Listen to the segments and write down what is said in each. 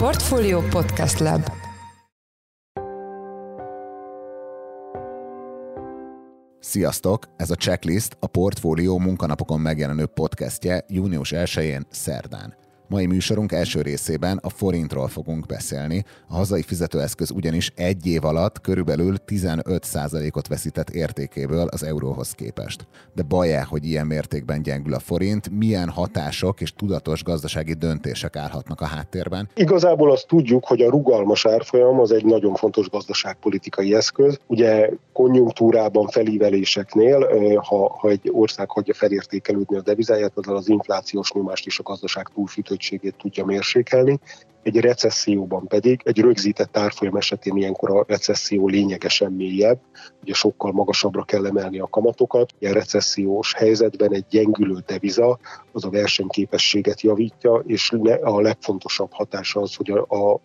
Portfolio Podcast Lab Sziasztok! Ez a Checklist a Portfólió munkanapokon megjelenő podcastje június 1-én szerdán. Mai műsorunk első részében a forintról fogunk beszélni. A hazai fizetőeszköz ugyanis egy év alatt körülbelül 15%-ot veszített értékéből az euróhoz képest. De baj hogy ilyen mértékben gyengül a forint, milyen hatások és tudatos gazdasági döntések állhatnak a háttérben? Igazából azt tudjuk, hogy a rugalmas árfolyam az egy nagyon fontos gazdaságpolitikai eszköz. Ugye konjunktúrában felíveléseknél, ha, ha egy ország hagyja felértékelődni a devizáját, azzal az inflációs nyomást is a gazdaság túlfűtött költségét tudja mérsékelni, egy recesszióban pedig, egy rögzített árfolyam esetén ilyenkor a recesszió lényegesen mélyebb, ugye sokkal magasabbra kell emelni a kamatokat. Ilyen recessziós helyzetben egy gyengülő deviza az a versenyképességet javítja, és a legfontosabb hatása az, hogy a, a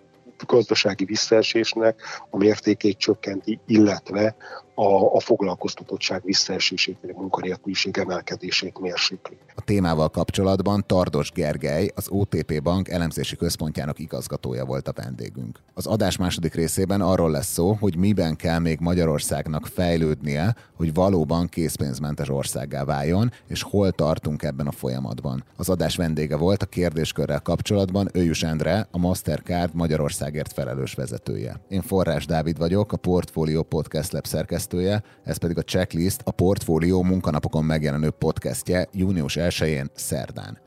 gazdasági visszaesésnek a mértékét csökkenti, illetve a, a foglalkoztatottság visszaesését, vagy a munkanélküliség emelkedését mérsékli. A témával kapcsolatban Tardos Gergely, az OTP Bank elemzési központjának igazgatója volt a vendégünk. Az adás második részében arról lesz szó, hogy miben kell még Magyarországnak fejlődnie, hogy valóban készpénzmentes országá váljon, és hol tartunk ebben a folyamatban. Az adás vendége volt a kérdéskörrel kapcsolatban Őjus Endre, a Mastercard Magyarországért felelős vezetője. Én Forrás Dávid vagyok, a Portfolio Podcast Lab szerkesztő szerkesztője, ez pedig a Checklist, a Portfólió munkanapokon megjelenő podcastje június 1-én szerdán.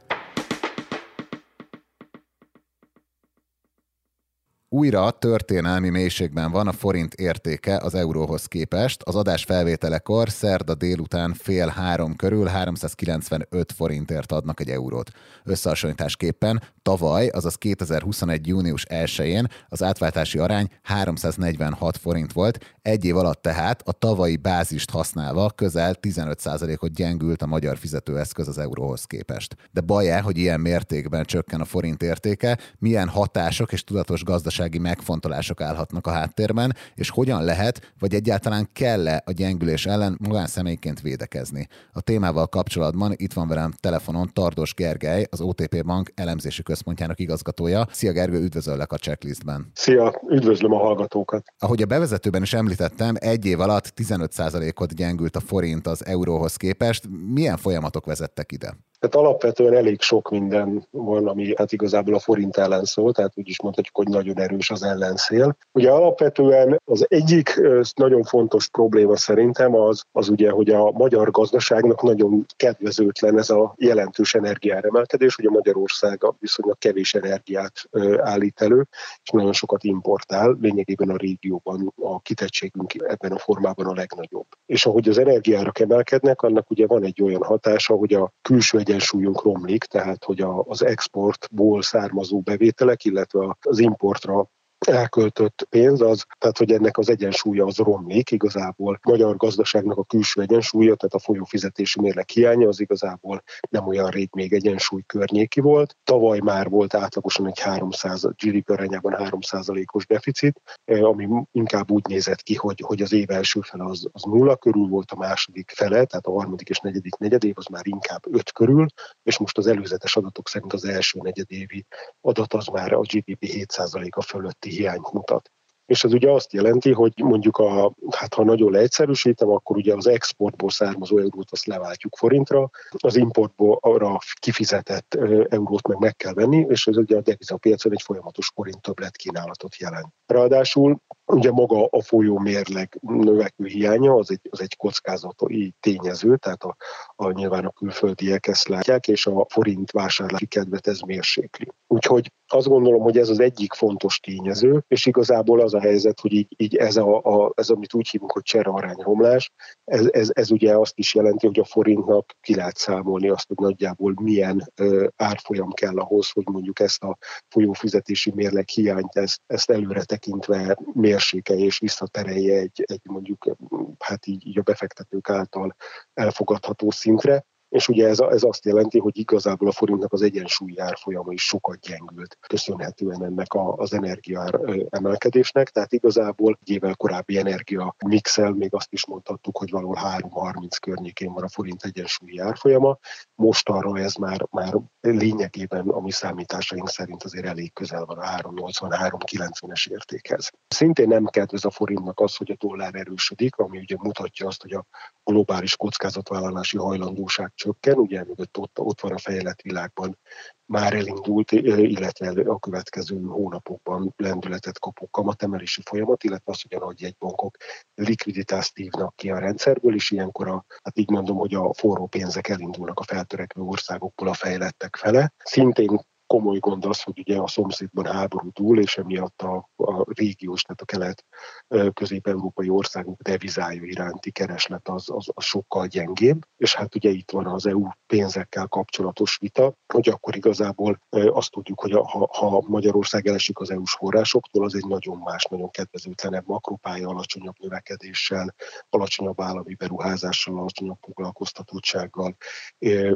Újra történelmi mélységben van a forint értéke az euróhoz képest. Az adás felvételekor szerda délután fél három körül 395 forintért adnak egy eurót. Összehasonlításképpen tavaly, azaz 2021. június 1-én az átváltási arány 346 forint volt, egy év alatt tehát a tavalyi bázist használva közel 15%-ot gyengült a magyar fizetőeszköz az euróhoz képest. De baj hogy ilyen mértékben csökken a forint értéke, milyen hatások és tudatos gazdaság gazdasági megfontolások állhatnak a háttérben, és hogyan lehet, vagy egyáltalán kell-e a gyengülés ellen magánszemélyként védekezni. A témával kapcsolatban itt van velem telefonon Tardos Gergely, az OTP Bank elemzési központjának igazgatója. Szia Gergő, üdvözöllek a checklistben. Szia, üdvözlöm a hallgatókat. Ahogy a bevezetőben is említettem, egy év alatt 15%-ot gyengült a forint az euróhoz képest. Milyen folyamatok vezettek ide? Tehát alapvetően elég sok minden van, ami hát igazából a forint ellen szól, tehát úgy is mondhatjuk, hogy nagyon erős az ellenszél. Ugye alapvetően az egyik nagyon fontos probléma szerintem az, az ugye, hogy a magyar gazdaságnak nagyon kedvezőtlen ez a jelentős energiáremelkedés, hogy a Magyarország viszonylag kevés energiát állít elő, és nagyon sokat importál, lényegében a régióban a kitettségünk ebben a formában a legnagyobb. És ahogy az energiárak emelkednek, annak ugye van egy olyan hatása, hogy a külső egyensúlyunk romlik, tehát hogy a, az exportból származó bevételek, illetve az importra elköltött pénz, az, tehát hogy ennek az egyensúlya az romlik, igazából magyar gazdaságnak a külső egyensúlya, tehát a folyófizetési mérleg hiánya az igazából nem olyan rég még egyensúly környéki volt. Tavaly már volt átlagosan egy 300, GDP arányában 3%-os deficit, eh, ami inkább úgy nézett ki, hogy, hogy az év első fele az, az nulla körül volt, a második fele, tehát a harmadik és negyedik negyedév az már inkább 5 körül, és most az előzetes adatok szerint az első negyedévi adat az már a GDP 7%-a fölötti hiányt mutat. És ez ugye azt jelenti, hogy mondjuk a, hát ha nagyon leegyszerűsítem, akkor ugye az exportból származó eurót azt leváltjuk forintra, az importból arra kifizetett eurót meg meg kell venni, és ez ugye a devizapiacon egy folyamatos forint többlet kínálatot jelent. Ráadásul Ugye maga a folyó mérleg növekvő hiánya az egy, az egy kockázati tényező, tehát a, a, nyilván a külföldiek ezt látják, és a forint vásárlási kedvet ez mérsékli. Úgyhogy azt gondolom, hogy ez az egyik fontos tényező, és igazából az a helyzet, hogy így, így ez, a, a, ez, amit úgy hívunk, hogy csere arányromlás, ez, ez, ez ugye azt is jelenti, hogy a forintnak ki lehet számolni azt, hogy nagyjából milyen ö, árfolyam kell ahhoz, hogy mondjuk ezt a folyófizetési mérleg hiányt, ezt, ezt előre tekintve mér mérsékelje és visszaterelje egy, egy mondjuk hát így, így a befektetők által elfogadható szintre. És ugye ez, ez azt jelenti, hogy igazából a forintnak az egyensúlyi árfolyama is sokat gyengült, köszönhetően ennek a, az energia emelkedésnek, tehát igazából egy évvel korábbi energia mixel még azt is mondhattuk, hogy valahol 3-30 környékén van a forint egyensúlyi árfolyama, most arra ez már, már lényegében a mi számításaink szerint azért elég közel van a 380-390-es értékhez. Szintén nem kedvez a forintnak az, hogy a dollár erősödik, ami ugye mutatja azt, hogy a globális kockázatvállalási hajlandóság csökken, ugye mögött ott, ott van a fejlett világban már elindult, illetve a következő hónapokban lendületet kapó kamatemelési folyamat, illetve az, hogy a nagy jegybankok likviditást hívnak ki a rendszerből, és ilyenkor a, hát így mondom, hogy a forró pénzek elindulnak a feltörekvő országokból a fejlettek fele. Szintén komoly gond az, hogy ugye a szomszédban háború túl, és emiatt a, a régiós, tehát a kelet-közép-európai országok devizája iránti kereslet az, az, az sokkal gyengébb, és hát ugye itt van az EU pénzekkel kapcsolatos vita, hogy akkor igazából azt tudjuk, hogy ha, ha Magyarország elesik az EU-s forrásoktól, az egy nagyon más, nagyon kedvezőtlenebb makropálya, alacsonyabb növekedéssel, alacsonyabb állami beruházással, alacsonyabb foglalkoztatottsággal,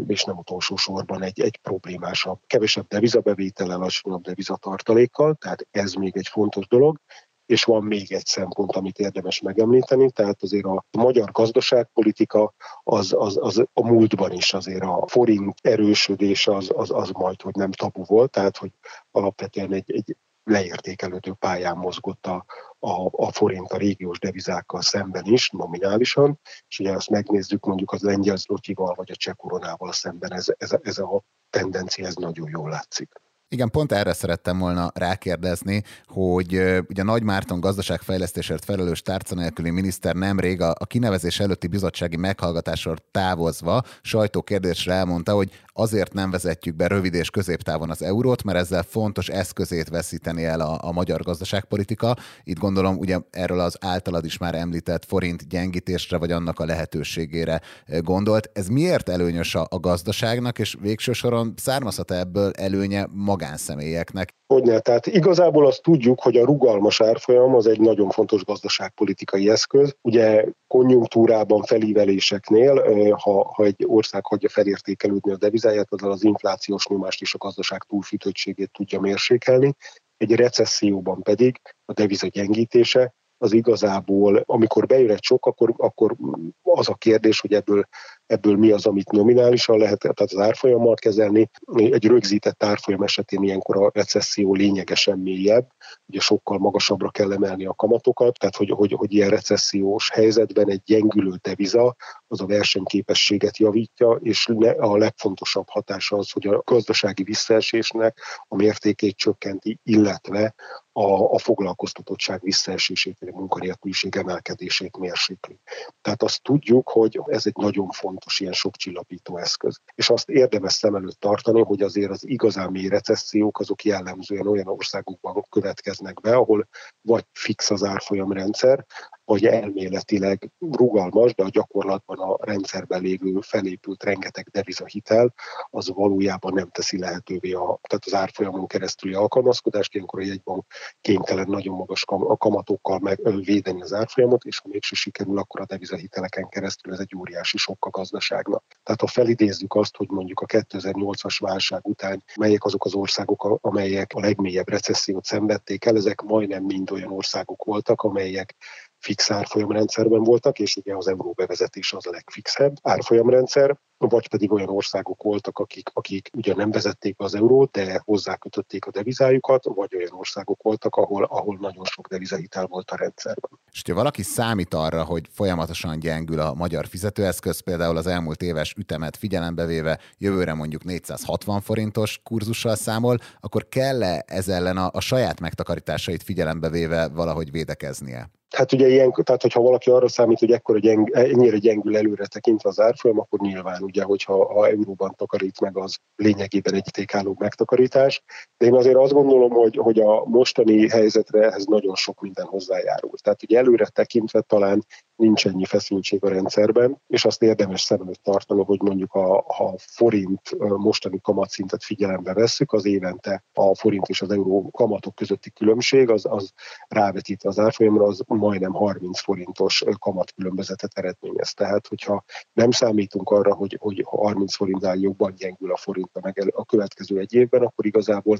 és nem utolsó sorban egy, egy problémásabb, kevesebb devizabevétellel, alacsonyabb devizatartalékkal, tehát ez még egy fontos dolog, és van még egy szempont, amit érdemes megemlíteni, tehát azért a magyar gazdaságpolitika az, az, az a múltban is azért a forint erősödés az, az, az majd, hogy nem tabu volt, tehát hogy alapvetően egy, egy leértékelődő pályán mozgott a, a, a forint a régiós devizákkal szemben is, nominálisan, és ugye azt megnézzük mondjuk az lengyel zlotyival vagy a cseh koronával szemben, ez, ez, ez a tendencia ez nagyon jól látszik. Igen, pont erre szerettem volna rákérdezni, hogy ugye Nagy Márton gazdaságfejlesztésért felelős tárca nélküli miniszter nemrég a, a kinevezés előtti bizottsági meghallgatásról távozva sajtókérdésre elmondta, hogy azért nem vezetjük be rövid és középtávon az eurót, mert ezzel fontos eszközét veszíteni el a, a magyar gazdaságpolitika. Itt gondolom ugye erről az általad is már említett forint gyengítésre, vagy annak a lehetőségére gondolt. Ez miért előnyös a, a gazdaságnak, és végső soron származhat ebből előnye magánszemélyeknek? Hogyne, tehát igazából azt tudjuk, hogy a rugalmas árfolyam az egy nagyon fontos gazdaságpolitikai eszköz. Ugye konjunktúrában, felíveléseknél, ha, ha egy ország hagyja felértékelődni a devizáját, azzal az inflációs nyomást és a gazdaság túlfűtöttségét tudja mérsékelni. Egy recesszióban pedig a deviza gyengítése az igazából, amikor bejön egy sok, akkor, akkor az a kérdés, hogy ebből ebből mi az, amit nominálisan lehet, tehát az árfolyammal kezelni. Egy rögzített árfolyam esetén ilyenkor a recesszió lényegesen mélyebb, ugye sokkal magasabbra kell emelni a kamatokat, tehát hogy, hogy, hogy ilyen recessziós helyzetben egy gyengülő deviza az a versenyképességet javítja, és a legfontosabb hatása az, hogy a gazdasági visszaesésnek a mértékét csökkenti, illetve a, a foglalkoztatottság visszaesését, vagy a munkanélküliség emelkedését mérsékli. Tehát azt tudjuk, hogy ez egy nagyon fontos fontos ilyen sok csillapító eszköz. És azt érdemes szem előtt tartani, hogy azért az igazán mély recessziók azok jellemzően olyan országokban következnek be, ahol vagy fix az árfolyamrendszer, vagy elméletileg rugalmas, de a gyakorlatban a rendszerben lévő felépült rengeteg devizahitel, az valójában nem teszi lehetővé a, tehát az árfolyamon keresztüli alkalmazkodást, ilyenkor a jegybank kénytelen nagyon magas kamatokkal megvédeni az árfolyamot, és ha mégse sikerül, akkor a devizahiteleken keresztül ez egy óriási sok a gazdaságnak. Tehát ha felidézzük azt, hogy mondjuk a 2008-as válság után melyek azok az országok, amelyek a legmélyebb recessziót szenvedték el, ezek majdnem mind olyan országok voltak, amelyek fix árfolyamrendszerben voltak, és ugye az euró bevezetés az a legfixebb árfolyamrendszer, vagy pedig olyan országok voltak, akik, akik ugye nem vezették be az eurót, de hozzákötötték a devizájukat, vagy olyan országok voltak, ahol, ahol nagyon sok devizahitel volt a rendszerben. És ha valaki számít arra, hogy folyamatosan gyengül a magyar fizetőeszköz, például az elmúlt éves ütemet figyelembe véve jövőre mondjuk 460 forintos kurzussal számol, akkor kell-e ez ellen a, a saját megtakarításait figyelembe véve valahogy védekeznie? Hát ugye ilyen, tehát hogyha valaki arra számít, hogy ekkora gyeng, ennyire gyengül előre tekintve az árfolyam, akkor nyilván ugye, hogyha ha euróban takarít meg, az lényegében egy tékálló megtakarítás. De én azért azt gondolom, hogy, hogy a mostani helyzetre ehhez nagyon sok minden hozzájárul. Tehát ugye előre tekintve talán nincs ennyi feszültség a rendszerben, és azt érdemes szem előtt tartani, hogy mondjuk a, a forint mostani kamatszintet figyelembe vesszük, az évente a forint és az euró kamatok közötti különbség, az, az rávetítve az árfolyamra, az majdnem 30 forintos kamatkülönbözetet eredményez. Tehát, hogyha nem számítunk arra, hogy, hogy 30 forintnál jobban gyengül a forint a, megel- a következő egy évben, akkor igazából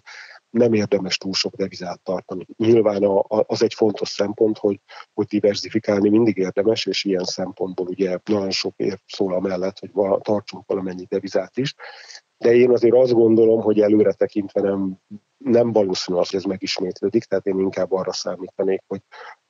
nem érdemes túl sok devizát tartani. Nyilván a, a, az egy fontos szempont, hogy, hogy diversifikálni mindig érdemes, és ilyen szempontból ugye nagyon sok ér szól amellett, hogy vala, tartsunk valamennyi devizát is. De én azért azt gondolom, hogy előre tekintve nem nem valószínű az, hogy ez megismétlődik, tehát én inkább arra számítanék, hogy,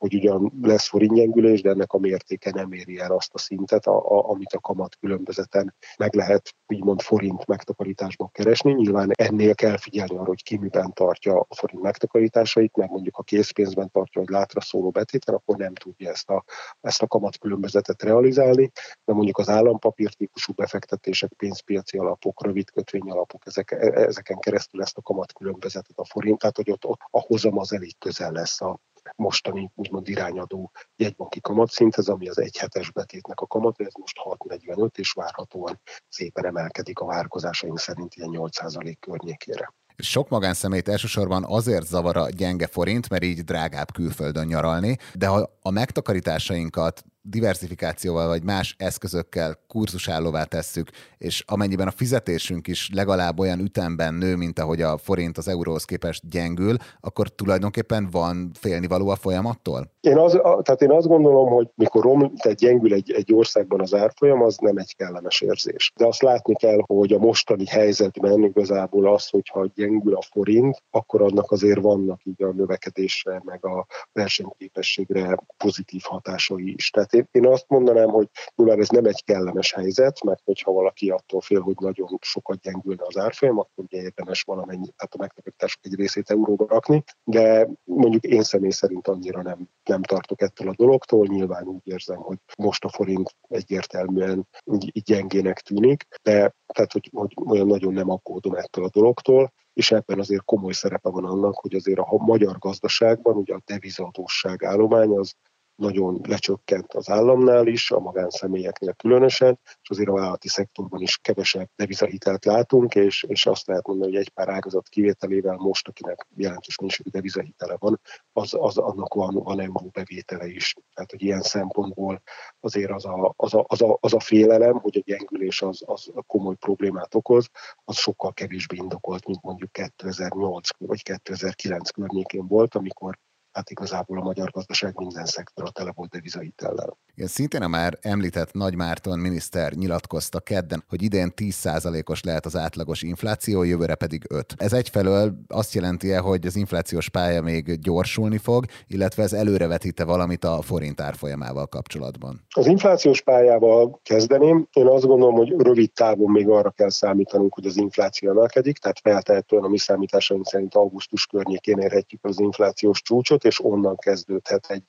hogy ugyan lesz forintgyengülés, de ennek a mértéke nem éri el azt a szintet, a, a, amit a kamat különbözeten meg lehet úgymond forint megtakarításban keresni. Nyilván ennél kell figyelni arra, hogy ki miben tartja a forint megtakarításait, meg mondjuk a készpénzben tartja, hogy látra szóló betéten, akkor nem tudja ezt a, ezt a kamat különbözetet realizálni, de mondjuk az állampapír típusú befektetések, pénzpiaci alapok, rövid kötvény alapok, ezek, e, ezeken keresztül ezt a kamat különbözetet a forint, tehát hogy ott, ott a hozam az elég közel lesz a mostani úgymond irányadó jegybanki kamatszinthez, ami az egyhetes betétnek a kamat, ez most 6,45 és várhatóan szépen emelkedik a várkozásaink szerint ilyen 8% környékére. Sok magánszemélyt elsősorban azért zavar a gyenge forint, mert így drágább külföldön nyaralni, de ha a megtakarításainkat diversifikációval vagy más eszközökkel kurzusállóvá tesszük, és amennyiben a fizetésünk is legalább olyan ütemben nő, mint ahogy a forint az euróhoz képest gyengül, akkor tulajdonképpen van félnivaló a folyamattól? Én, az, tehát én azt gondolom, hogy mikor rom, tehát gyengül egy, egy országban az árfolyam, az nem egy kellemes érzés. De azt látni kell, hogy a mostani helyzetben igazából az, hogyha gyengül a forint, akkor annak azért vannak így a növekedésre, meg a versenyképességre pozitív hatásai is. Tehát én, én azt mondanám, hogy nyilván ez nem egy kellemes helyzet, mert hogyha valaki attól fél, hogy nagyon sokat gyengülne az árfolyam, akkor ugye érdemes valamennyi, tehát a megtakarítások egy részét euróba rakni, de mondjuk én személy szerint annyira nem, nem tartok ettől a dologtól, nyilván úgy érzem, hogy most a forint egyértelműen így gyengének tűnik, de tehát, hogy, hogy olyan nagyon nem aggódom ettől a dologtól, és ebben azért komoly szerepe van annak, hogy azért a magyar gazdaságban ugye a devizadóság állomány az nagyon lecsökkent az államnál is, a magánszemélyeknél különösen, és azért a vállalati szektorban is kevesebb devizahitelt látunk, és, és azt lehet mondani, hogy egy pár ágazat kivételével most, akinek jelentős mennyiségű devizahitele van, az, az annak van, van euró bevétele is. Tehát, hogy ilyen szempontból azért az a, az a, az a, az a félelem, hogy a gyengülés az, az komoly problémát okoz, az sokkal kevésbé indokolt, mint mondjuk 2008 vagy 2009 környékén volt, amikor hát igazából a magyar gazdaság minden szektora tele volt devizahitellel. Szintén a már említett Nagy Márton miniszter nyilatkozta kedden, hogy idén 10%-os lehet az átlagos infláció, jövőre pedig 5. Ez egyfelől azt jelenti -e, hogy az inflációs pálya még gyorsulni fog, illetve ez előrevetíte valamit a forint árfolyamával kapcsolatban? Az inflációs pályával kezdeném. Én azt gondolom, hogy rövid távon még arra kell számítanunk, hogy az infláció emelkedik, tehát feltehetően a mi számításaink szerint augusztus környékén érhetjük az inflációs csúcsot, és onnan kezdődhet egy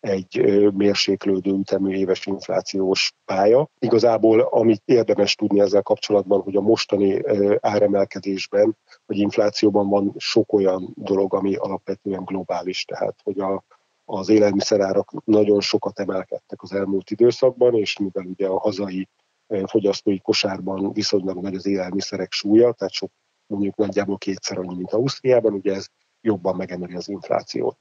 egy mérséklődő ütemű éves inflációs pálya. Igazából amit érdemes tudni ezzel kapcsolatban, hogy a mostani áremelkedésben, vagy inflációban van sok olyan dolog, ami alapvetően globális, tehát hogy a, az élelmiszerárak nagyon sokat emelkedtek az elmúlt időszakban, és mivel ugye a hazai fogyasztói kosárban viszonylag nagy az élelmiszerek súlya, tehát sok mondjuk nagyjából kétszer annyi, mint Ausztriában, ugye ez jobban megemeli az inflációt.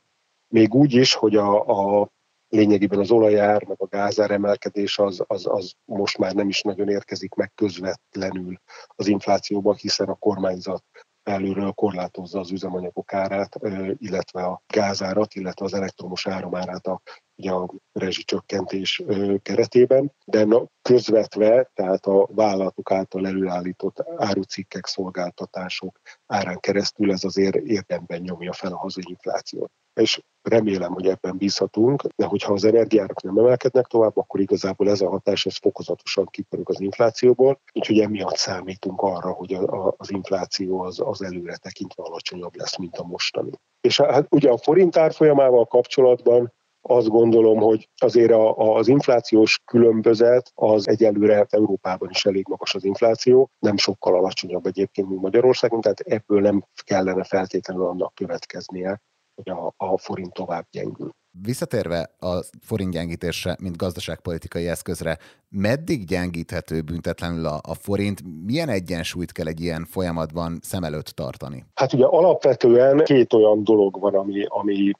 Még úgy is, hogy a, a lényegében az olajár, meg a gázár emelkedés az, az, az most már nem is nagyon érkezik meg közvetlenül az inflációban, hiszen a kormányzat belülről korlátozza az üzemanyagok árát, illetve a gázárat, illetve az elektromos áramárát a, ugye a rezsicsökkentés keretében, de közvetve, tehát a vállalatok által előállított árucikkek, szolgáltatások árán keresztül ez azért érdemben nyomja fel a hazai inflációt és remélem, hogy ebben bízhatunk, de hogyha az energiárak nem emelkednek tovább, akkor igazából ez a hatás ez fokozatosan kipörög az inflációból, úgyhogy emiatt számítunk arra, hogy a, a, az infláció az, az előre tekintve alacsonyabb lesz, mint a mostani. És hát ugye a forint árfolyamával kapcsolatban azt gondolom, hogy azért a, az inflációs különbözet az egyelőre Európában is elég magas az infláció, nem sokkal alacsonyabb egyébként, mint Magyarországon, tehát ebből nem kellene feltétlenül annak következnie, hogy a, a forint tovább gyengül. Visszatérve a forint gyengítésre, mint gazdaságpolitikai eszközre, meddig gyengíthető büntetlenül a, a forint? Milyen egyensúlyt kell egy ilyen folyamatban szem előtt tartani? Hát ugye alapvetően két olyan dolog van, ami, ami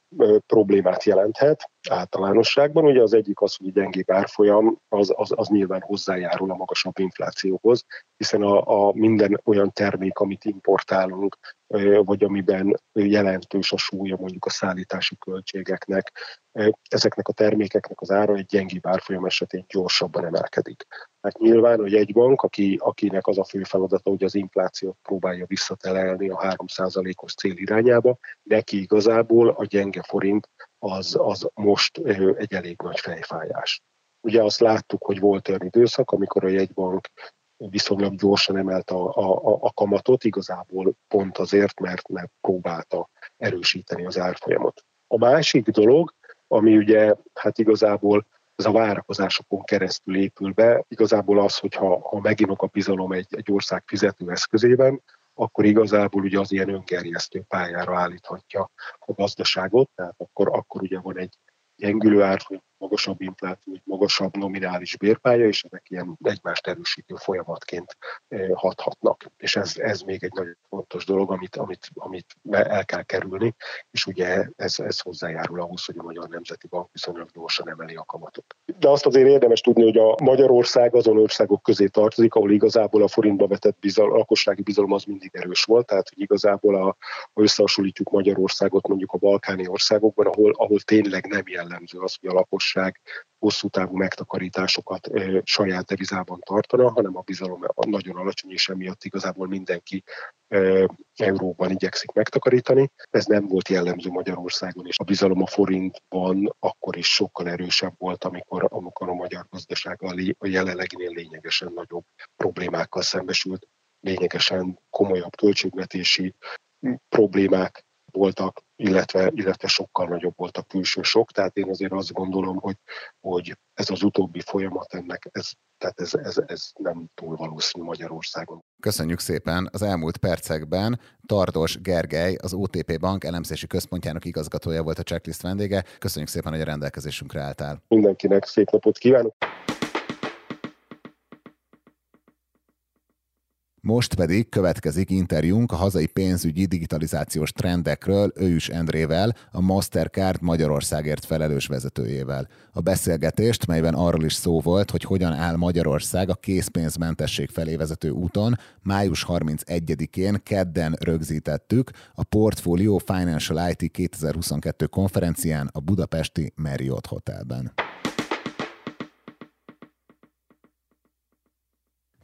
problémát jelenthet általánosságban. Ugye az egyik az, hogy gyengébb árfolyam, az, az, az nyilván hozzájárul a magasabb inflációhoz, hiszen a, a minden olyan termék, amit importálunk, vagy amiben jelentős a súlya mondjuk a szállítási költségeknek, ezeknek a termékeknek az ára egy gyengébb árfolyam esetén gyorsabban emelkedik. Hát nyilván, hogy egy bank, aki, akinek az a fő feladata, hogy az inflációt próbálja visszatelelni a 3%-os cél irányába, neki igazából a gyenge forint az, az most egy elég nagy fejfájás. Ugye azt láttuk, hogy volt olyan időszak, amikor a jegybank viszonylag gyorsan emelt a, a, a kamatot, igazából pont azért, mert, mert próbálta erősíteni az árfolyamot. A másik dolog, ami ugye hát igazából ez a várakozásokon keresztül épül be, igazából az, hogyha ha meginok a bizalom egy, egy ország fizetőeszközében, akkor igazából ugye az ilyen öngerjesztő pályára állíthatja a gazdaságot, tehát akkor, akkor ugye van egy gyengülő árfolyam, magasabb infláció, egy magasabb nominális bérpálya, és ezek ilyen egymást erősítő folyamatként eh, hathatnak. És ez, ez még egy nagyon fontos dolog, amit, amit, amit el kell kerülni, és ugye ez, ez hozzájárul ahhoz, hogy a Magyar Nemzeti Bank viszonylag gyorsan emeli a kamatot. De azt azért érdemes tudni, hogy a Magyarország azon országok közé tartozik, ahol igazából a forintba vetett bizal, lakossági bizalom az mindig erős volt, tehát hogy igazából a, ha összehasonlítjuk Magyarországot mondjuk a balkáni országokban, ahol, ahol tényleg nem jellemző az, hogy a lakos lakosság hosszú távú megtakarításokat saját devizában tartana, hanem a bizalom nagyon alacsony, és emiatt igazából mindenki euróban igyekszik megtakarítani. Ez nem volt jellemző Magyarországon, és a bizalom a forintban akkor is sokkal erősebb volt, amikor, amikor a magyar gazdaság a jelenleginél lényegesen nagyobb problémákkal szembesült, lényegesen komolyabb költségvetési problémák voltak, illetve, illetve sokkal nagyobb volt a külső sok, tehát én azért azt gondolom, hogy, hogy ez az utóbbi folyamat ennek, ez, tehát ez, ez, ez nem túl valószínű Magyarországon. Köszönjük szépen! Az elmúlt percekben Tardos Gergely, az OTP Bank elemzési központjának igazgatója volt a checklist vendége. Köszönjük szépen, hogy a rendelkezésünkre álltál. Mindenkinek szép napot kívánok! Most pedig következik interjúnk a hazai pénzügyi digitalizációs trendekről Ős Endrével, a Mastercard Magyarországért felelős vezetőjével. A beszélgetést, melyben arról is szó volt, hogy hogyan áll Magyarország a készpénzmentesség felé vezető úton, május 31-én kedden rögzítettük a Portfolio Financial IT 2022 konferencián a budapesti Marriott Hotelben.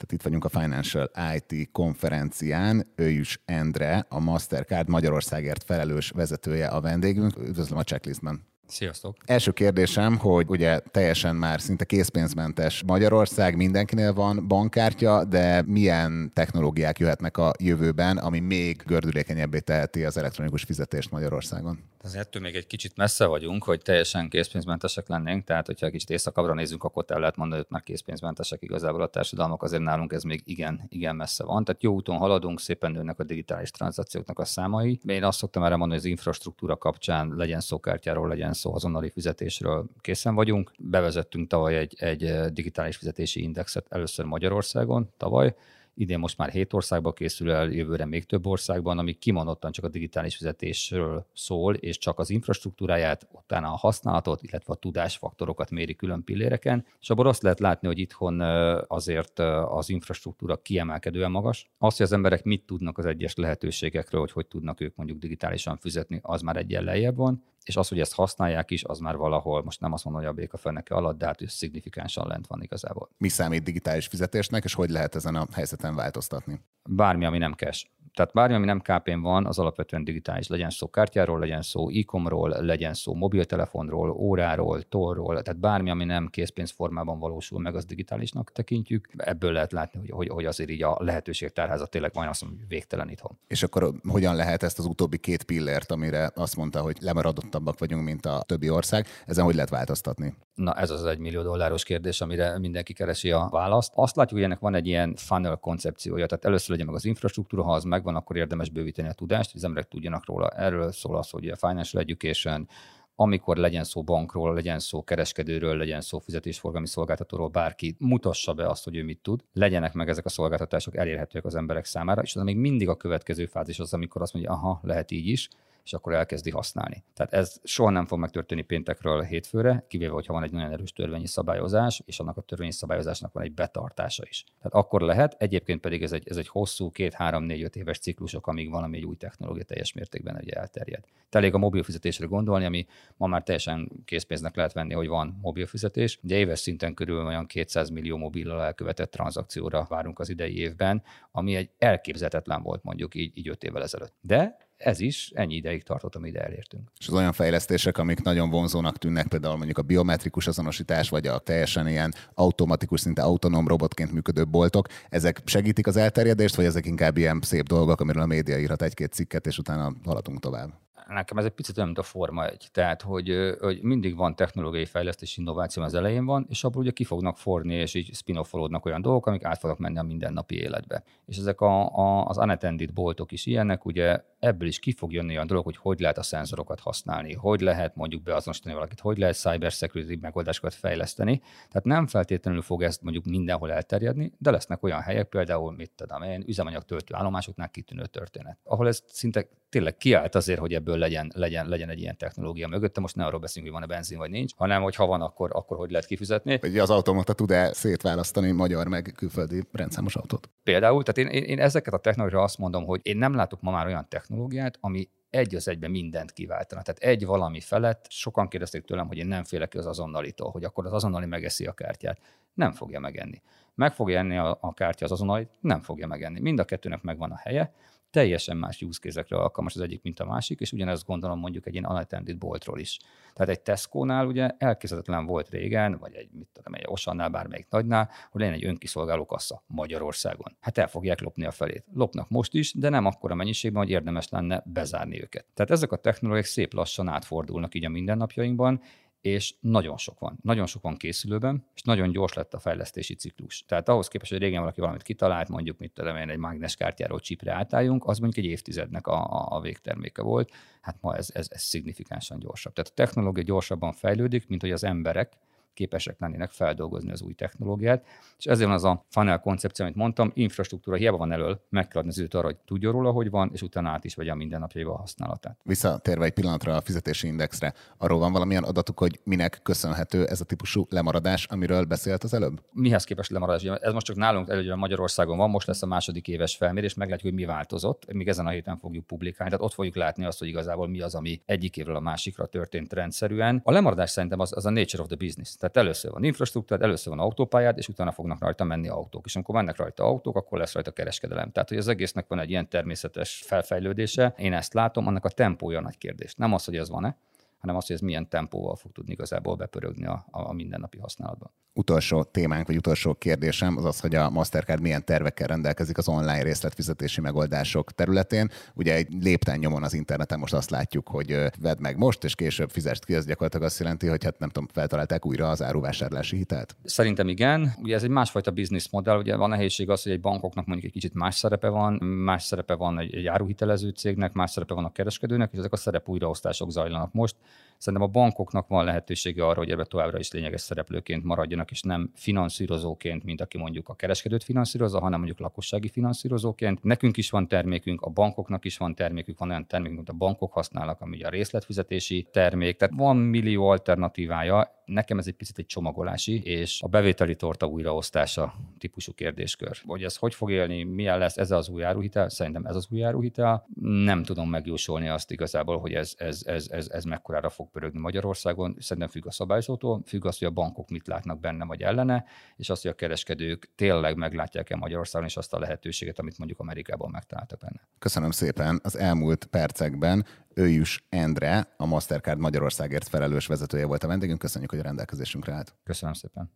Tehát itt vagyunk a Financial IT konferencián. Ő is Endre, a Mastercard Magyarországért felelős vezetője a vendégünk. Üdvözlöm a checklistben. Sziasztok! Első kérdésem, hogy ugye teljesen már szinte készpénzmentes Magyarország, mindenkinél van bankkártya, de milyen technológiák jöhetnek a jövőben, ami még gördülékenyebbé teheti az elektronikus fizetést Magyarországon? Az ettől még egy kicsit messze vagyunk, hogy teljesen készpénzmentesek lennénk, tehát hogyha egy kicsit északabbra nézzünk, akkor el lehet mondani, hogy már készpénzmentesek igazából a társadalmak, azért nálunk ez még igen, igen messze van. Tehát jó úton haladunk, szépen nőnek a digitális tranzakcióknak a számai. Én azt szoktam erre mondani, hogy az infrastruktúra kapcsán legyen szó kártyáról, legyen szó azonnali fizetésről készen vagyunk. Bevezettünk tavaly egy, egy digitális fizetési indexet először Magyarországon, tavaly, Idén most már hét országban készül el, jövőre még több országban, ami kimondottan csak a digitális fizetésről szól, és csak az infrastruktúráját, utána a használatot, illetve a tudásfaktorokat méri külön pilléreken, és abból azt lehet látni, hogy itthon azért az infrastruktúra kiemelkedően magas. Azt, hogy az emberek mit tudnak az egyes lehetőségekről, hogy hogy tudnak ők mondjuk digitálisan fizetni, az már egyen lejjebb van, és az, hogy ezt használják is, az már valahol, most nem azt mondom, hogy a béka fenneke alatt, de hát hogy szignifikánsan lent van igazából. Mi számít digitális fizetésnek, és hogy lehet ezen a helyzeten változtatni? Bármi, ami nem cash. Tehát bármi, ami nem kp van, az alapvetően digitális. Legyen szó kártyáról, legyen szó e-comról, legyen szó mobiltelefonról, óráról, torról, tehát bármi, ami nem készpénz formában valósul meg, az digitálisnak tekintjük. Ebből lehet látni, hogy, hogy, hogy azért így a lehetőség tárházat tényleg majd azt mondom, végtelen itthon. És akkor hogyan lehet ezt az utóbbi két pillért, amire azt mondta, hogy lemaradottabbak vagyunk, mint a többi ország, ezen hogy lehet változtatni? Na ez az egy millió dolláros kérdés, amire mindenki keresi a választ. Azt látjuk, hogy ennek van egy ilyen funnel koncepciója, tehát először legyen meg az infrastruktúra, ha az megvan, akkor érdemes bővíteni a tudást, hogy az emberek tudjanak róla. Erről szól az, hogy a financial education, amikor legyen szó bankról, legyen szó kereskedőről, legyen szó fizetésforgalmi szolgáltatóról, bárki mutassa be azt, hogy ő mit tud, legyenek meg ezek a szolgáltatások elérhetőek az emberek számára, és az még mindig a következő fázis az, amikor azt mondja, aha, lehet így is, és akkor elkezdi használni. Tehát ez soha nem fog megtörténni péntekről hétfőre, kivéve, hogyha van egy nagyon erős törvényi szabályozás, és annak a törvényi szabályozásnak van egy betartása is. Tehát akkor lehet, egyébként pedig ez egy, ez egy hosszú, két, három, négy, öt éves ciklusok, amíg valami egy új technológia teljes mértékben ugye elterjed. Te elég a mobil fizetésre gondolni, ami ma már teljesen készpénznek lehet venni, hogy van mobil fizetés. Ugye éves szinten körül olyan 200 millió mobillal elkövetett tranzakcióra várunk az idei évben, ami egy elképzelhetetlen volt mondjuk így, így öt évvel ezelőtt. De ez is ennyi ideig tartott, amíg elértünk. És az olyan fejlesztések, amik nagyon vonzónak tűnnek, például mondjuk a biometrikus azonosítás, vagy a teljesen ilyen automatikus, szinte autonóm robotként működő boltok, ezek segítik az elterjedést, vagy ezek inkább ilyen szép dolgok, amiről a média írhat egy-két cikket, és utána haladunk tovább? Nekem ez egy picit olyan, mint a Forma egy. Tehát, hogy, hogy mindig van technológiai fejlesztés, innováció az elején van, és abból ugye ki fognak forni, és így spin olyan dolgok, amik át fognak menni a mindennapi életbe. És ezek a, a, az unattended boltok is ilyenek, ugye ebből is ki fog jönni olyan dolog, hogy hogy lehet a szenzorokat használni, hogy lehet mondjuk beazonosítani valakit, hogy lehet cyber security megoldásokat fejleszteni. Tehát nem feltétlenül fog ezt mondjuk mindenhol elterjedni, de lesznek olyan helyek, például, mit tudom én, üzemanyagtöltő állomásoknál kitűnő történet, ahol ez szinte tényleg kiállt azért, hogy ebből legyen, legyen, legyen egy ilyen technológia mögötte. Most ne arról beszélünk, hogy van-e benzin vagy nincs, hanem hogy ha van, akkor, akkor hogy lehet kifizetni. Hogy az automata tud-e szétválasztani magyar meg külföldi rendszámos autót? Például, tehát én, én, én ezeket a technológiára azt mondom, hogy én nem látok ma már olyan technológiát, ami egy az egyben mindent kiváltana. Tehát egy valami felett, sokan kérdezték tőlem, hogy én nem félek az azonnalitól, hogy akkor az azonnali megeszi a kártyát. Nem fogja megenni. Meg fogja enni a, a kártya az azonnalit? Nem fogja megenni. Mind a kettőnek megvan a helye, teljesen más use alkalmas az egyik, mint a másik, és ugyanezt gondolom mondjuk egy ilyen unattended boltról is. Tehát egy Tesco-nál ugye elképzelhetetlen volt régen, vagy egy, mit tudom, egy Osannál, bármelyik nagynál, hogy legyen egy önkiszolgáló kassa Magyarországon. Hát el fogják lopni a felét. Lopnak most is, de nem akkora mennyiségben, hogy érdemes lenne bezárni őket. Tehát ezek a technológiák szép lassan átfordulnak így a mindennapjainkban, és nagyon sok van. Nagyon sok van készülőben, és nagyon gyors lett a fejlesztési ciklus. Tehát ahhoz képest, hogy régen valaki valamit kitalált, mondjuk, mit tudom én, egy mágneskártyáról csipre átálljunk, az mondjuk egy évtizednek a, a végterméke volt. Hát ma ez, ez, ez szignifikánsan gyorsabb. Tehát a technológia gyorsabban fejlődik, mint hogy az emberek képesek lennének feldolgozni az új technológiát. És ezért van az a funnel koncepció, amit mondtam, infrastruktúra hiába van elől, meg kell adni az időt arra, hogy tudjon róla, hogy van, és utána át is vegye a mindennapjaival a használatát. Visszatérve egy pillanatra a fizetési indexre, arról van valamilyen adatuk, hogy minek köszönhető ez a típusú lemaradás, amiről beszélt az előbb? Mihez képest lemaradás? Ez most csak nálunk előre Magyarországon van, most lesz a második éves felmérés, meglátjuk, hogy mi változott. Még ezen a héten fogjuk publikálni, tehát ott fogjuk látni azt, hogy igazából mi az, ami egyik évről a másikra történt rendszerűen. A lemaradás szerintem az, az a nature of the business. Tehát először van infrastruktúra, először van autópályád, és utána fognak rajta menni autók. És amikor mennek rajta autók, akkor lesz rajta kereskedelem. Tehát, hogy az egésznek van egy ilyen természetes felfejlődése. Én ezt látom, annak a tempója nagy kérdés. Nem az, hogy ez van-e, hanem az, hogy ez milyen tempóval fog tudni igazából bepörögni a, a mindennapi használatban utolsó témánk, vagy utolsó kérdésem az az, hogy a Mastercard milyen tervekkel rendelkezik az online részletfizetési megoldások területén. Ugye egy lépten nyomon az interneten most azt látjuk, hogy vedd meg most, és később fizest ki, ez gyakorlatilag azt jelenti, hogy hát nem tudom, feltalálták újra az áruvásárlási hitelt? Szerintem igen. Ugye ez egy másfajta modell. ugye van nehézség az, hogy egy bankoknak mondjuk egy kicsit más szerepe van, más szerepe van egy, egy áruhitelező cégnek, más szerepe van a kereskedőnek, és ezek a szerep újraosztások zajlanak most. Szerintem a bankoknak van lehetősége arra, hogy ebbe továbbra is lényeges szereplőként maradjanak, és nem finanszírozóként, mint aki mondjuk a kereskedőt finanszírozza, hanem mondjuk lakossági finanszírozóként. Nekünk is van termékünk, a bankoknak is van termékük, van olyan termékünk, amit a bankok használnak, ami a részletfizetési termék. Tehát van millió alternatívája, nekem ez egy picit egy csomagolási, és a bevételi torta újraosztása típusú kérdéskör. Hogy ez hogy fog élni, milyen lesz ez az új áruhitel, szerintem ez az új áruhitel. Nem tudom megjósolni azt igazából, hogy ez, ez, ez, ez, ez mekkorára fog pörögni Magyarországon. Szerintem függ a szabályzótól, függ az, hogy a bankok mit látnak benne vagy ellene, és az, hogy a kereskedők tényleg meglátják-e Magyarországon, és azt a lehetőséget, amit mondjuk Amerikában megtaláltak benne. Köszönöm szépen. Az elmúlt percekben Őjus Endre, a Mastercard Magyarországért felelős vezetője volt a vendégünk. Köszönjük, hogy a rendelkezésünkre állt. Köszönöm szépen.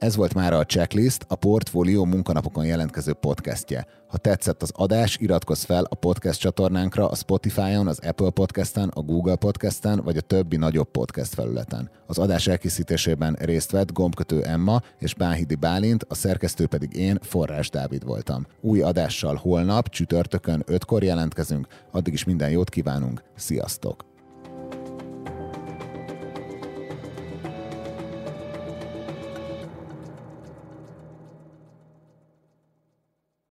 Ez volt már a Checklist, a Portfolio munkanapokon jelentkező podcastje. Ha tetszett az adás, iratkozz fel a podcast csatornánkra a Spotify-on, az Apple Podcast-en, a Google Podcast-en, vagy a többi nagyobb podcast felületen. Az adás elkészítésében részt vett gombkötő Emma és Báhidi Bálint, a szerkesztő pedig én, Forrás Dávid voltam. Új adással holnap, csütörtökön 5-kor jelentkezünk, addig is minden jót kívánunk, sziasztok!